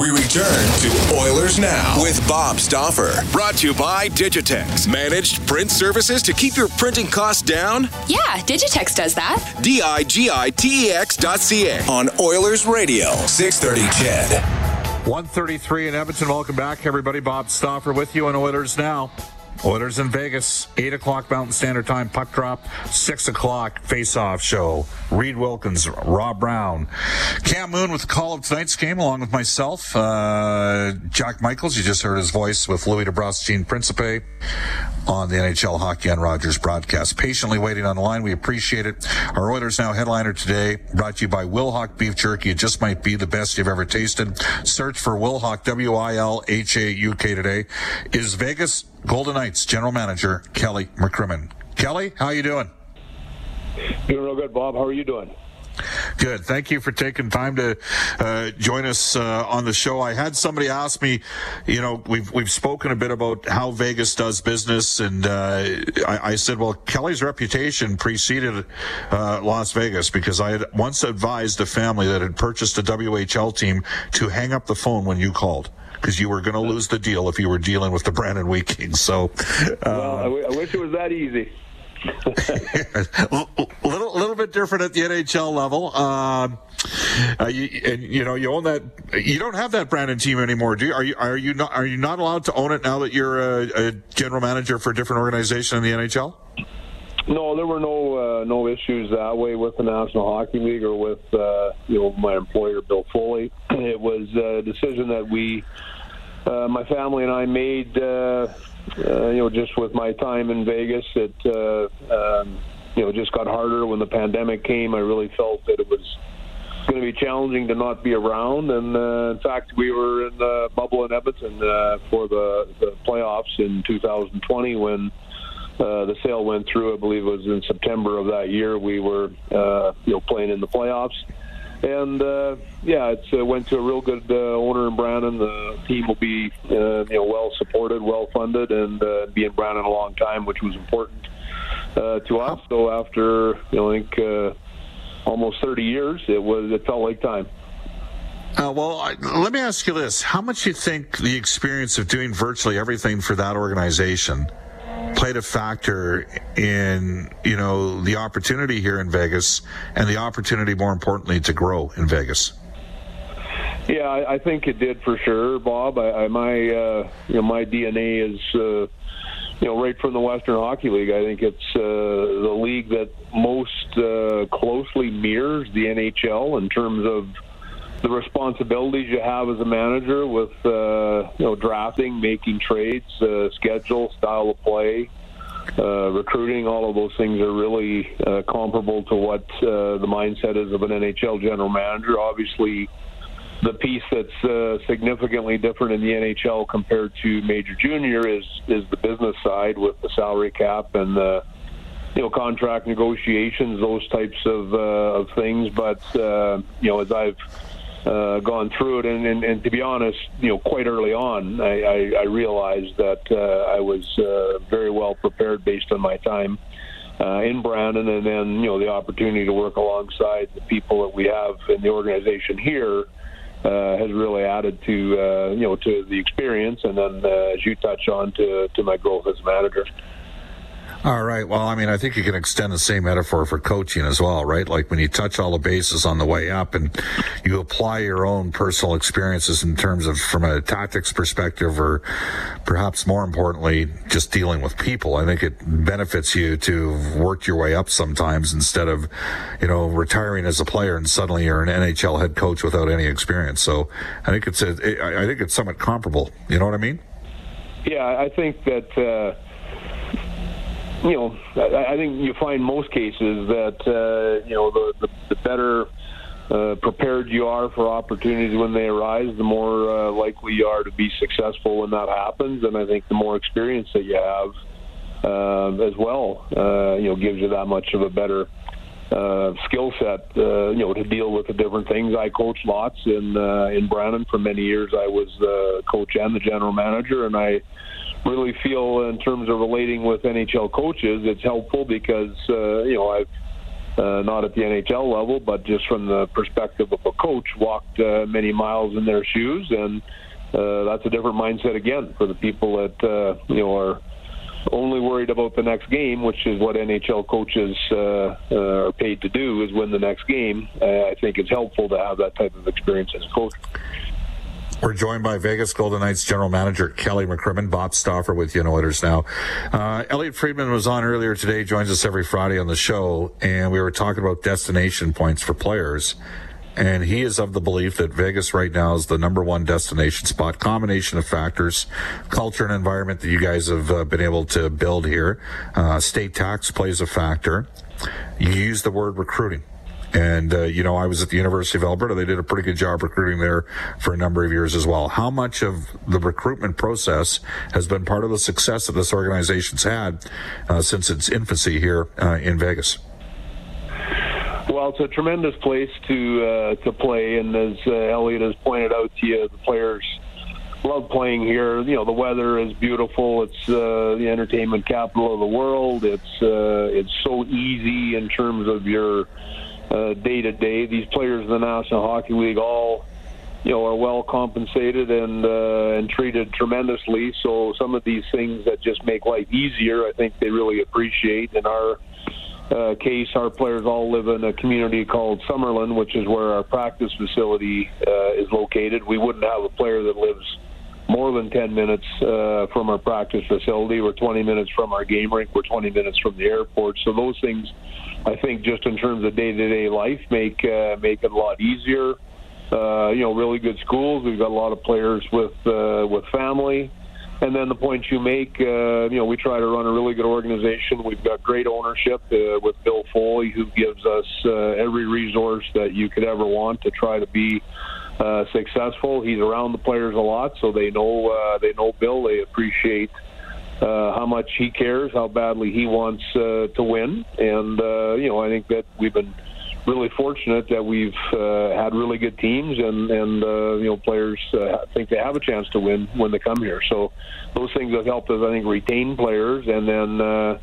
We return to Oilers Now with Bob Stauffer. Brought to you by Digitex. Managed print services to keep your printing costs down? Yeah, Digitex does that. D I G I T E X dot C A on Oilers Radio, 630 CHED. 133 in Edmonton. Welcome back, everybody. Bob Stauffer with you on Oilers Now. Oilers in Vegas, 8 o'clock Mountain Standard Time, puck drop, 6 o'clock face-off show. Reid Wilkins, Rob Brown. Cam Moon with the call of tonight's game, along with myself. Uh, Jack Michaels, you just heard his voice with Louis DeBrusk, Gene Principe on the NHL Hockey on Rogers broadcast. Patiently waiting on the line. We appreciate it. Our Oilers Now headliner today, brought to you by Wilhauk Beef Jerky. It just might be the best you've ever tasted. Search for Wilhauk, W-I-L-H-A-U-K today. Is Vegas Golden Knights General Manager Kelly McCrimmon. Kelly, how you doing? Doing real good, Bob. How are you doing? Good. Thank you for taking time to uh, join us uh, on the show. I had somebody ask me, you know, we've we've spoken a bit about how Vegas does business, and uh, I, I said, well, Kelly's reputation preceded uh, Las Vegas because I had once advised a family that had purchased a WHL team to hang up the phone when you called. Because you were going to lose the deal if you were dealing with the Brandon Wheat Kings. So, well, I, w- I wish it was that easy. a little, little bit different at the NHL level. Um, uh, you, and you know, you own that. You don't have that Brandon team anymore, do you? Are you? Are you not? Are you not allowed to own it now that you're a, a general manager for a different organization in the NHL? No, there were no uh, no issues that way with the National Hockey League or with uh, you know my employer Bill Foley. It was a decision that we, uh, my family and I made. Uh, uh, you know, just with my time in Vegas, it uh, um, you know just got harder when the pandemic came. I really felt that it was going to be challenging to not be around. And uh, in fact, we were in the bubble in Edmonton uh, for the, the playoffs in 2020 when. Uh, the sale went through. I believe it was in September of that year. We were, uh, you know, playing in the playoffs, and uh, yeah, it uh, went to a real good uh, owner in Brandon. The team will be, uh, you know, well supported, well funded, and uh, be in Brandon a long time, which was important uh, to us. So after, you know, I think uh, almost 30 years, it was it felt like time. Uh, well, I, let me ask you this: How much do you think the experience of doing virtually everything for that organization played a factor in you know the opportunity here in Vegas and the opportunity, more importantly, to grow in Vegas? Yeah, I, I think it did for sure, Bob. I, I my uh, you know my DNA is uh, you know right from the Western Hockey League. I think it's uh, the league that most uh, closely mirrors the NHL in terms of the responsibilities you have as a manager with uh, you know drafting, making trades, uh, schedule, style of play. Uh, recruiting, all of those things are really uh, comparable to what uh, the mindset is of an NHL general manager. Obviously, the piece that's uh, significantly different in the NHL compared to Major Junior is is the business side with the salary cap and the you know contract negotiations, those types of of things. But you know, as I've uh, gone through it, and, and, and to be honest, you know, quite early on, I, I, I realized that uh, I was uh, very well prepared based on my time uh, in Brandon, and then you know the opportunity to work alongside the people that we have in the organization here uh, has really added to uh, you know to the experience, and then uh, as you touch on to to my growth as a manager. All right. Well, I mean, I think you can extend the same metaphor for coaching as well, right? Like when you touch all the bases on the way up and you apply your own personal experiences in terms of from a tactics perspective or perhaps more importantly, just dealing with people. I think it benefits you to work your way up sometimes instead of, you know, retiring as a player and suddenly you're an NHL head coach without any experience. So I think it's a, I think it's somewhat comparable. You know what I mean? Yeah, I think that, uh, you know, I, I think you find most cases that uh, you know the the, the better uh, prepared you are for opportunities when they arise, the more uh, likely you are to be successful when that happens. And I think the more experience that you have uh, as well, uh, you know, gives you that much of a better uh, skill set, uh, you know, to deal with the different things. I coached lots in in Brandon for many years. I was the coach and the general manager, and I really feel in terms of relating with NHL coaches, it's helpful because uh, you know I've uh, not at the NHL level, but just from the perspective of a coach, walked uh, many miles in their shoes, and uh, that's a different mindset again for the people that uh, you know are only worried about the next game, which is what NHL coaches uh, uh, are paid to do, is win the next game. Uh, I think it's helpful to have that type of experience as a coach. We're joined by Vegas Golden Knights general manager Kelly McCrimmon, Bob Stauffer with you Oilers now. Uh, Elliotte Friedman was on earlier today, joins us every Friday on the show, and we were talking about destination points for players. And he is of the belief that Vegas right now is the number one destination spot. Combination of factors, culture and environment that you guys have uh, been able to build here. Uh, state tax plays a factor. You use the word recruiting. And, uh, you know, I was at the University of Alberta. They did a pretty good job recruiting there for a number of years as well. How much of the recruitment process has been part of the success that this organization's had uh, since its infancy here uh, in Vegas? Well, it's a tremendous place to uh, to play, and as uh, Elliotte has pointed out to you, the players love playing here. You know, the weather is beautiful. It's uh, the entertainment capital of the world. It's uh, it's so easy in terms of your day to day. These players in the National Hockey League all, you know, are well compensated and uh, and treated tremendously. So some of these things that just make life easier, I think they really appreciate. In our uh, case, our players all live in a community called Summerlin, which is where our practice facility uh, is located. We wouldn't have a player that lives more than 10 minutes uh, from our practice facility. We're 20 minutes from our game rink. We're 20 minutes from the airport. So those things I think just in terms of day-to-day life, make uh, make it a lot easier. Uh, you know, really good schools. We've got a lot of players with uh, with family, and then the point you make, uh, you know, we try to run a really good organization. We've got great ownership uh, with Bill Foley, who gives us uh, every resource that you could ever want to try to be uh, successful. He's around the players a lot, so they know uh, they know Bill. They appreciate how much he cares, how badly he wants uh, to win, and uh, you know I think that we've been really fortunate that we've uh, had really good teams and and uh, you know players uh, think they have a chance to win when they come here. So those things have helped us, I think, retain players, and then. Uh,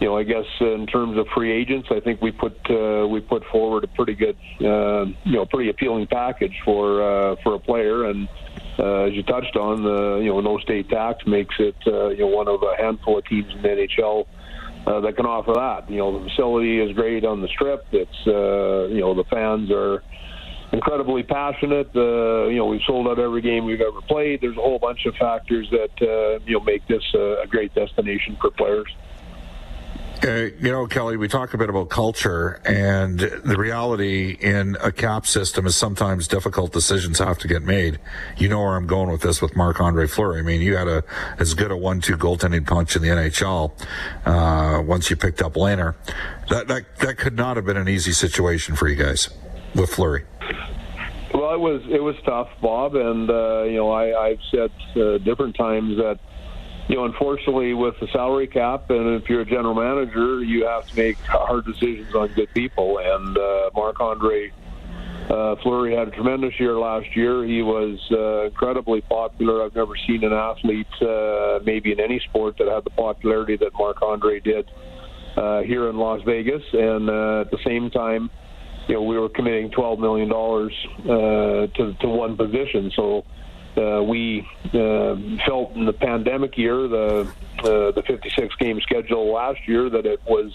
you know, I guess in terms of free agents, I think we put uh, we put forward a pretty good, uh, you know, pretty appealing package for uh, for a player, and uh, as you touched on, the you know no state tax makes it uh, you know one of a handful of teams in the NHL uh, that can offer that. You know the facility is great on the strip. It's uh, you know the fans are incredibly passionate. Uh, you know we've sold out every game we've ever played. There's a whole bunch of factors that uh, you know make this a, a great destination for players. Uh, you know, Kelly, we talk a bit about culture, and the reality in a cap system is sometimes difficult decisions have to get made. You know where I'm going with this with Marc Andre Fleury. I mean, you had a as good a one-two goaltending punch in the NHL uh, once you picked up Lehner. That that that could not have been an easy situation for you guys with Fleury. Well, it was it was tough, Bob, and uh, you know I, I've said uh, different times that you know, unfortunately, with the salary cap, and if you're a general manager, you have to make hard decisions on good people. And uh, Marc Andre uh, Fleury had a tremendous year last year. He was uh, incredibly popular. I've never seen an athlete, uh, maybe in any sport, that had the popularity that Marc Andre did uh, here in Las Vegas, and uh, at the same time, you know, we were committing $12 million uh, to, to one position. So uh, we uh, felt in the pandemic year, the uh, the 56 game schedule last year, that it was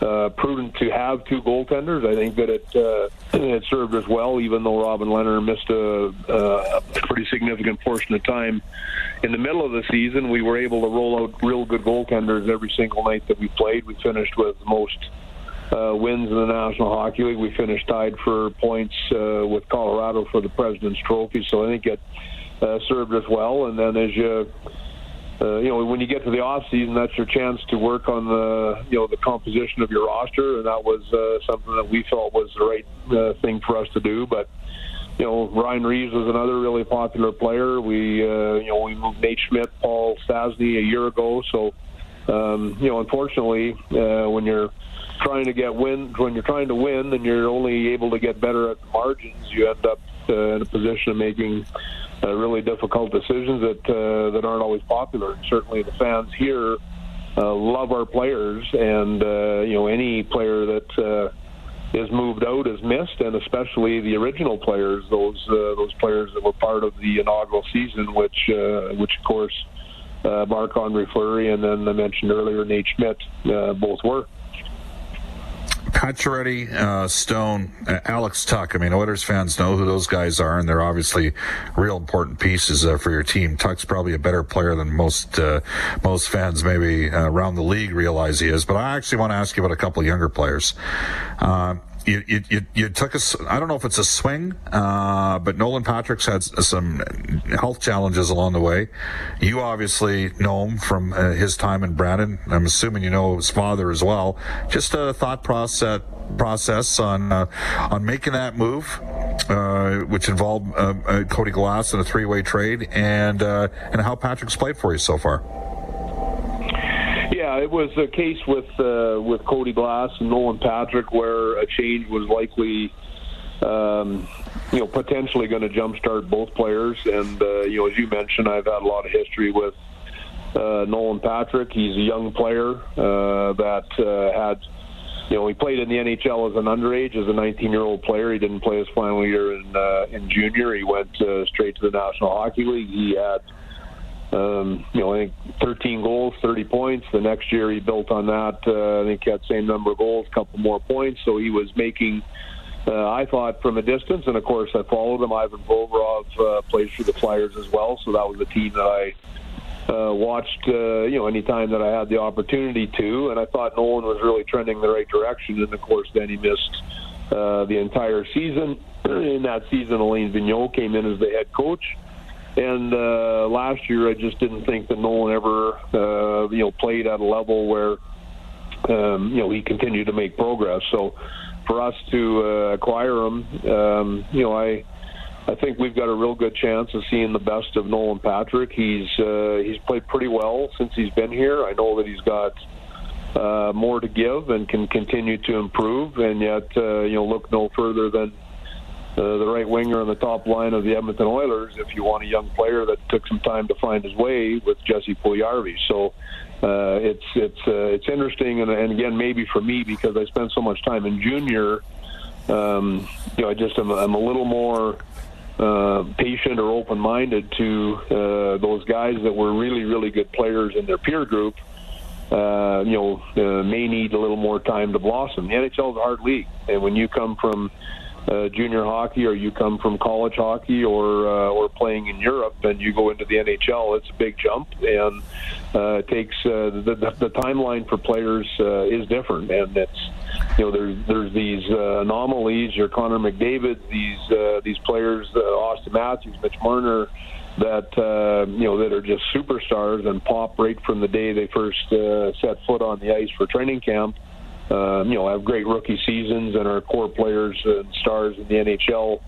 uh, prudent to have two goaltenders. I think that it uh, it served us well, even though Robin Lehner missed a, a pretty significant portion of time in the middle of the season. We were able to roll out real good goaltenders every single night that we played. We finished with the most uh, wins in the National Hockey League. We finished tied for points uh, with Colorado for the President's Trophy, so I think it uh, served us well. And then as you uh, you know, when you get to the off season, that's your chance to work on the, you know, the composition of your roster, and that was uh, something that we felt was the right uh, thing for us to do. But, you know, Ryan Reaves was another really popular player. We, uh, you know, we moved Nate Schmidt, Paul Stastny a year ago. So, um, you know, unfortunately, uh, when you're trying to get win, when you're trying to win, and you're only able to get better at margins, you end up uh, in a position of making uh, really difficult decisions that uh, that aren't always popular. And certainly, the fans here uh, love our players, and uh, you know any player that uh, is moved out is missed, and especially the original players, those uh, those players that were part of the inaugural season, which uh, which of course uh, Marc Andre Fleury and then I mentioned earlier Nate Schmidt uh, both were. Pacioretty, uh, Stone, uh, Alex Tuch. I mean, Oilers fans know who those guys are, and they're obviously real important pieces uh, for your team. Tuch's probably a better player than most uh, most fans maybe uh, around the league realize he is. But I actually want to ask you about a couple of younger players. You, you, you, took a, I don't know if it's a swing, uh, but Nolan Patrick's had some health challenges along the way. You obviously know him from uh, his time in Brandon. I'm assuming you know his father as well. Just a thought process process on uh, on making that move, uh, which involved uh, uh, Cody Glass in a three way trade, and and how Patrick's played for you so far. It was a case with uh, with Cody Glass and Nolan Patrick where a change was likely, um, you know, potentially going to jumpstart both players. And uh, you know, as you mentioned, I've had a lot of history with uh, Nolan Patrick. He's a young player uh, that uh, had. You know, he played in the NHL as an underage, as a 19-year-old player. He didn't play his final year in uh, in junior. He went straight to the National Hockey League. He had um, you know, I think 13 goals, 30 points. The next year he built on that. Uh, I think he had same number of goals, a couple more points. So he was making, uh, I thought, from a distance. And of course, I followed him. Ivan Provorov uh, plays for the Flyers as well. So that was a team that I uh, watched, uh, you know, anytime that I had the opportunity to. And I thought Nolan was really trending the right direction. And of course, then he missed uh, the entire season. In that season, Alain Vigneault came in as the head coach and uh, last year, I just didn't think that Nolan ever, uh, you know, played at a level where, um, you know, he continued to make progress. So, for us to uh, acquire him, um, you know, I, I think we've got a real good chance of seeing the best of Nolan Patrick. He's uh, he's played pretty well since he's been here. I know that he's got uh, more to give and can continue to improve. And yet, uh, you know, look no further than uh, the right winger on the top line of the Edmonton Oilers if you want a young player that took some time to find his way with Jesse Puljujarvi. So uh, it's it's uh, it's interesting, and, and again maybe for me because I spent so much time in junior. Um, you know, I just am I'm a little more uh, patient or open-minded to uh, those guys that were really really good players in their peer group. Uh, you know, uh, may need a little more time to blossom. The NHL is a hard league, and when you come from junior hockey or you come from college hockey or uh, or playing in Europe and you go into the NHL, it's a big jump and uh, takes uh, the, the, the timeline for players uh, is different and it's you know there's there's these uh, anomalies. Your Connor McDavid, these uh, these players, uh, Auston Matthews, Mitch Marner. That uh, you know that are just superstars and pop right from the day they first uh, set foot on the ice for training camp uh, you know, have great rookie seasons and are core players and stars in the NHL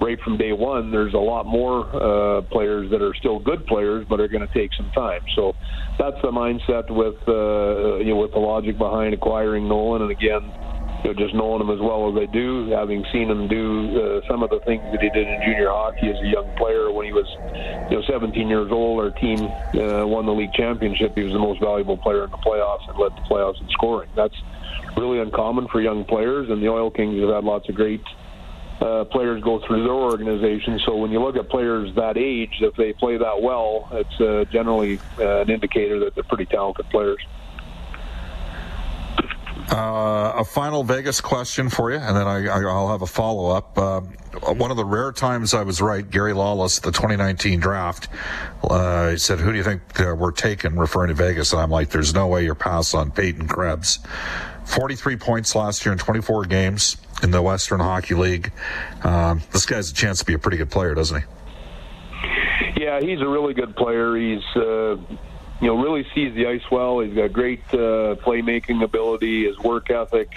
right from day one. There's a lot more uh, players that are still good players, but are going to take some time. So that's the mindset with uh, you know with the logic behind acquiring Nolan. And again, you know, just knowing him as well as I do, having seen him do uh, some of the things that he did in junior hockey as a young player when he was, you know, 17 years old. Our team uh, won the league championship. He was the most valuable player in the playoffs and led the playoffs in scoring. That's really uncommon for young players, and the Oil Kings have had lots of great uh, players go through their organization. So when you look at players that age, if they play that well, it's uh, generally uh, an indicator that they're pretty talented players. Uh, a final Vegas question for you, and then I, will have a follow up. Uh, one of the rare times I was right, Gary Lawless, the 2019 draft, uh, he said, Who do you think uh, we're taking, referring to Vegas? And I'm like, There's no way you're pass on Peyton Krebs. 43 points last year in 24 games in the Western Hockey League. Um, this guy's a chance to be a pretty good player, doesn't he? Yeah, he's a really good player. He's uh, you know really sees the ice well. He's got great uh, playmaking ability. His work ethic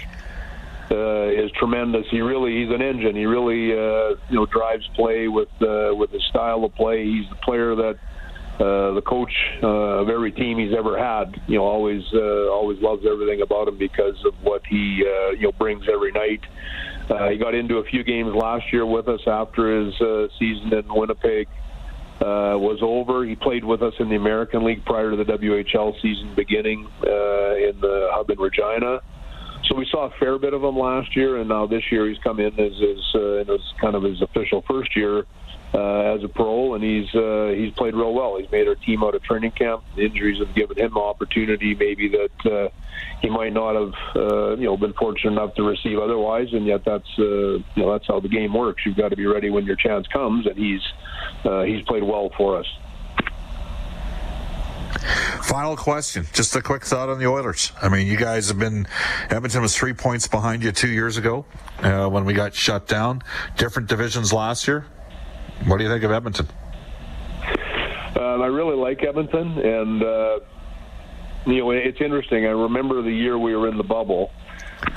uh, is tremendous. He really he's an engine. He really uh, you know drives play with uh, with his style of play. He's the player that uh, the coach uh, of every team he's ever had, you know, always uh, always loves everything about him because of what he uh, you know brings every night. Uh, he got into a few games last year with us after his uh, season in Winnipeg uh, was over. He played with us in the American League prior to the WHL season beginning uh, in the hub in Regina. So we saw a fair bit of him last year, and now this year he's come in as his, uh, in his kind of his official first year uh, as a pro, and he's uh, he's played real well. He's made our team out of training camp. The injuries have given him opportunity, maybe that uh, he might not have, uh, you know, been fortunate enough to receive otherwise. And yet, that's uh, you know that's how the game works. You've got to be ready when your chance comes, and he's uh, he's played well for us. Final question. Just a quick thought on the Oilers. I mean, you guys have been, Edmonton was three points behind you two years ago uh, when we got shut down. Different divisions last year. What do you think of Edmonton? Uh, I really like Edmonton, and uh, you know it's interesting. I remember the year we were in the bubble.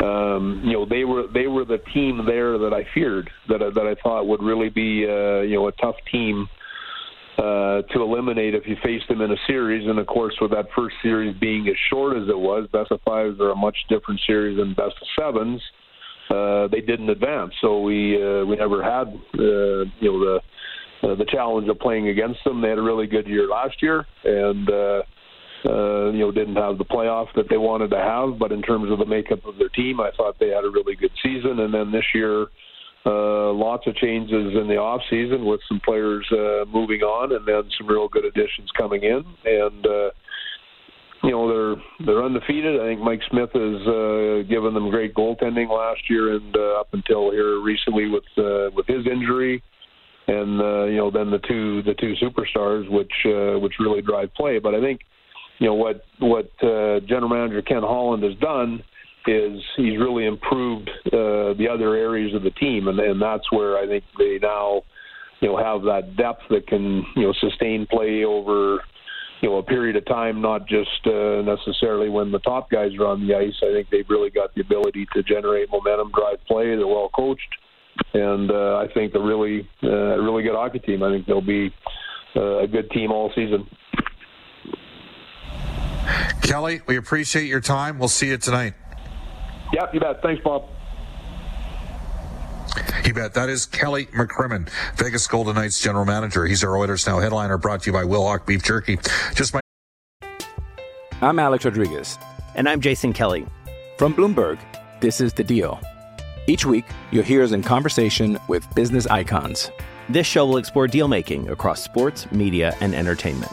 Um, you know they were they were the team there that I feared that that I thought would really be uh, you know a tough team uh, to eliminate if you faced them in a series. And of course, with that first series being as short as it was, best of fives are a much different series than best of sevens. Uh, they didn't advance, so we uh, we never had uh, you know the uh, the challenge of playing against them. They had a really good year last year, and uh, uh, you know didn't have the playoff that they wanted to have. But in terms of the makeup of their team, I thought they had a really good season. And then this year, uh, lots of changes in the off season with some players uh, moving on, and then some real good additions coming in. And uh, you know they're they're undefeated. I think Mike Smith has uh, given them great goaltending last year, and uh, up until here recently with uh, with his injury and uh, you know then the two the two superstars which uh, which really drive play. But I think you know what what uh, general manager Ken Holland has done is he's really improved uh, the other areas of the team, and, and that's where I think they now you know have that depth that can you know sustain play over you know a period of time, not just uh, necessarily when the top guys are on the ice. I think they've really got the ability to generate momentum, drive play. They're well coached and uh, I think a really uh, a really good hockey team. I think they'll be uh, a good team all season. Kelly, we appreciate your time. We'll see you tonight. Yep, you bet. Thanks, Bob. You bet. That is Kelly McCrimmon, Vegas Golden Knights general manager. He's our Oilers Now headliner brought to you by Wilhauk Beef Jerky. Just my. I'm Alex Rodriguez. And I'm Jason Kelly. From Bloomberg, this is The Deal. Each week, you'll hear us in conversation with business icons. This show will explore deal making across sports, media, and entertainment.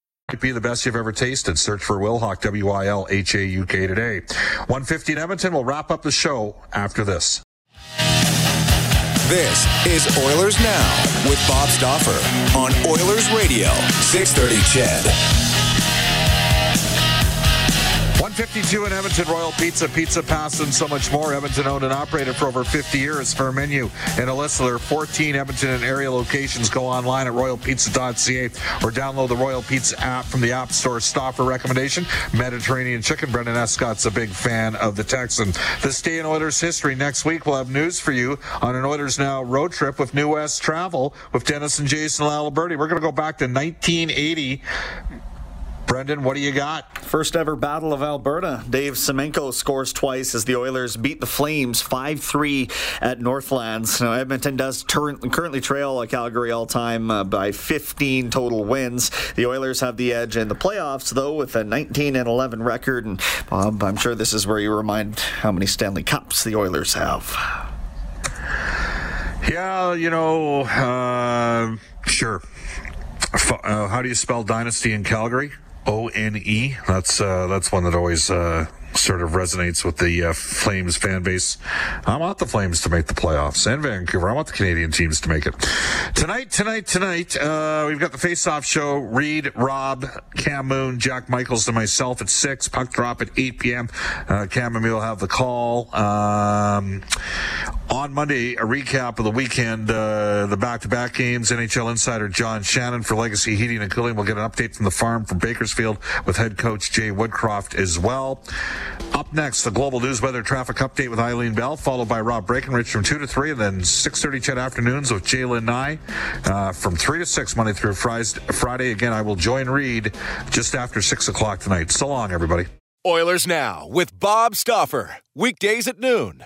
Be the best you've ever tasted. Search for Wilhauk, W-I-L-H-A-U-K today. 150 in Edmonton. We'll wrap up the show after this. This is Oilers Now with Bob Stauffer on Oilers Radio, 630 CHED. 152 in Edmonton, Royal Pizza, Pizza Pasta, and so much more. Edmonton owned and operated for over 50 years. For a menu and a list of their 14 Edmonton and area locations, go online at royalpizza.ca or download the Royal Pizza app from the App Store. Stauffer recommendation Mediterranean chicken. Brendan Escott's a big fan of the Texan. This day in Oilers history. Next week, we'll have news for you on an Oilers Now road trip with New West Travel with Dennis and Jason Laliberti. We're going to go back to 1980. Brendan, what do you got? First ever Battle of Alberta. Dave Semenko scores twice as the Oilers beat the Flames 5 3 at Northlands. Now, Edmonton does currently trail Calgary all time uh, by 15 total wins. The Oilers have the edge in the playoffs, though, with a 19 and 11 record. And Bob, I'm sure this is where you remind how many Stanley Cups the Oilers have. Yeah, you know, uh, sure. Uh, how do you spell dynasty in Calgary? O N E. That's uh, that's one that always uh, sort of resonates with the uh, Flames fan base. I want the Flames to make the playoffs and Vancouver. I want the Canadian teams to make it. Tonight, tonight, tonight, uh, we've got the face-off show. Reed, Rob, Cam Moon, Jack Michaels, and myself at 6. Puck drop at 8 p.m. Uh, Cam and me will have the call. Um, on Monday, a recap of the weekend, uh, the back-to-back games. NHL insider John Shannon for Legacy Heating and Cooling. We'll get an update from the farm from Bakersfield with head coach Jay Woodcroft as well. Up next, the Global News Weather Traffic Update with Eileen Bell, followed by Rob Breckenridge from 2 to 3, and then 6.30 CHED Afternoons with Jalen Nye uh, from 3 to 6 Monday through Friday. Again, I will join Reed just after 6 o'clock tonight. So long, everybody. Oilers Now with Bob Stauffer. Weekdays at noon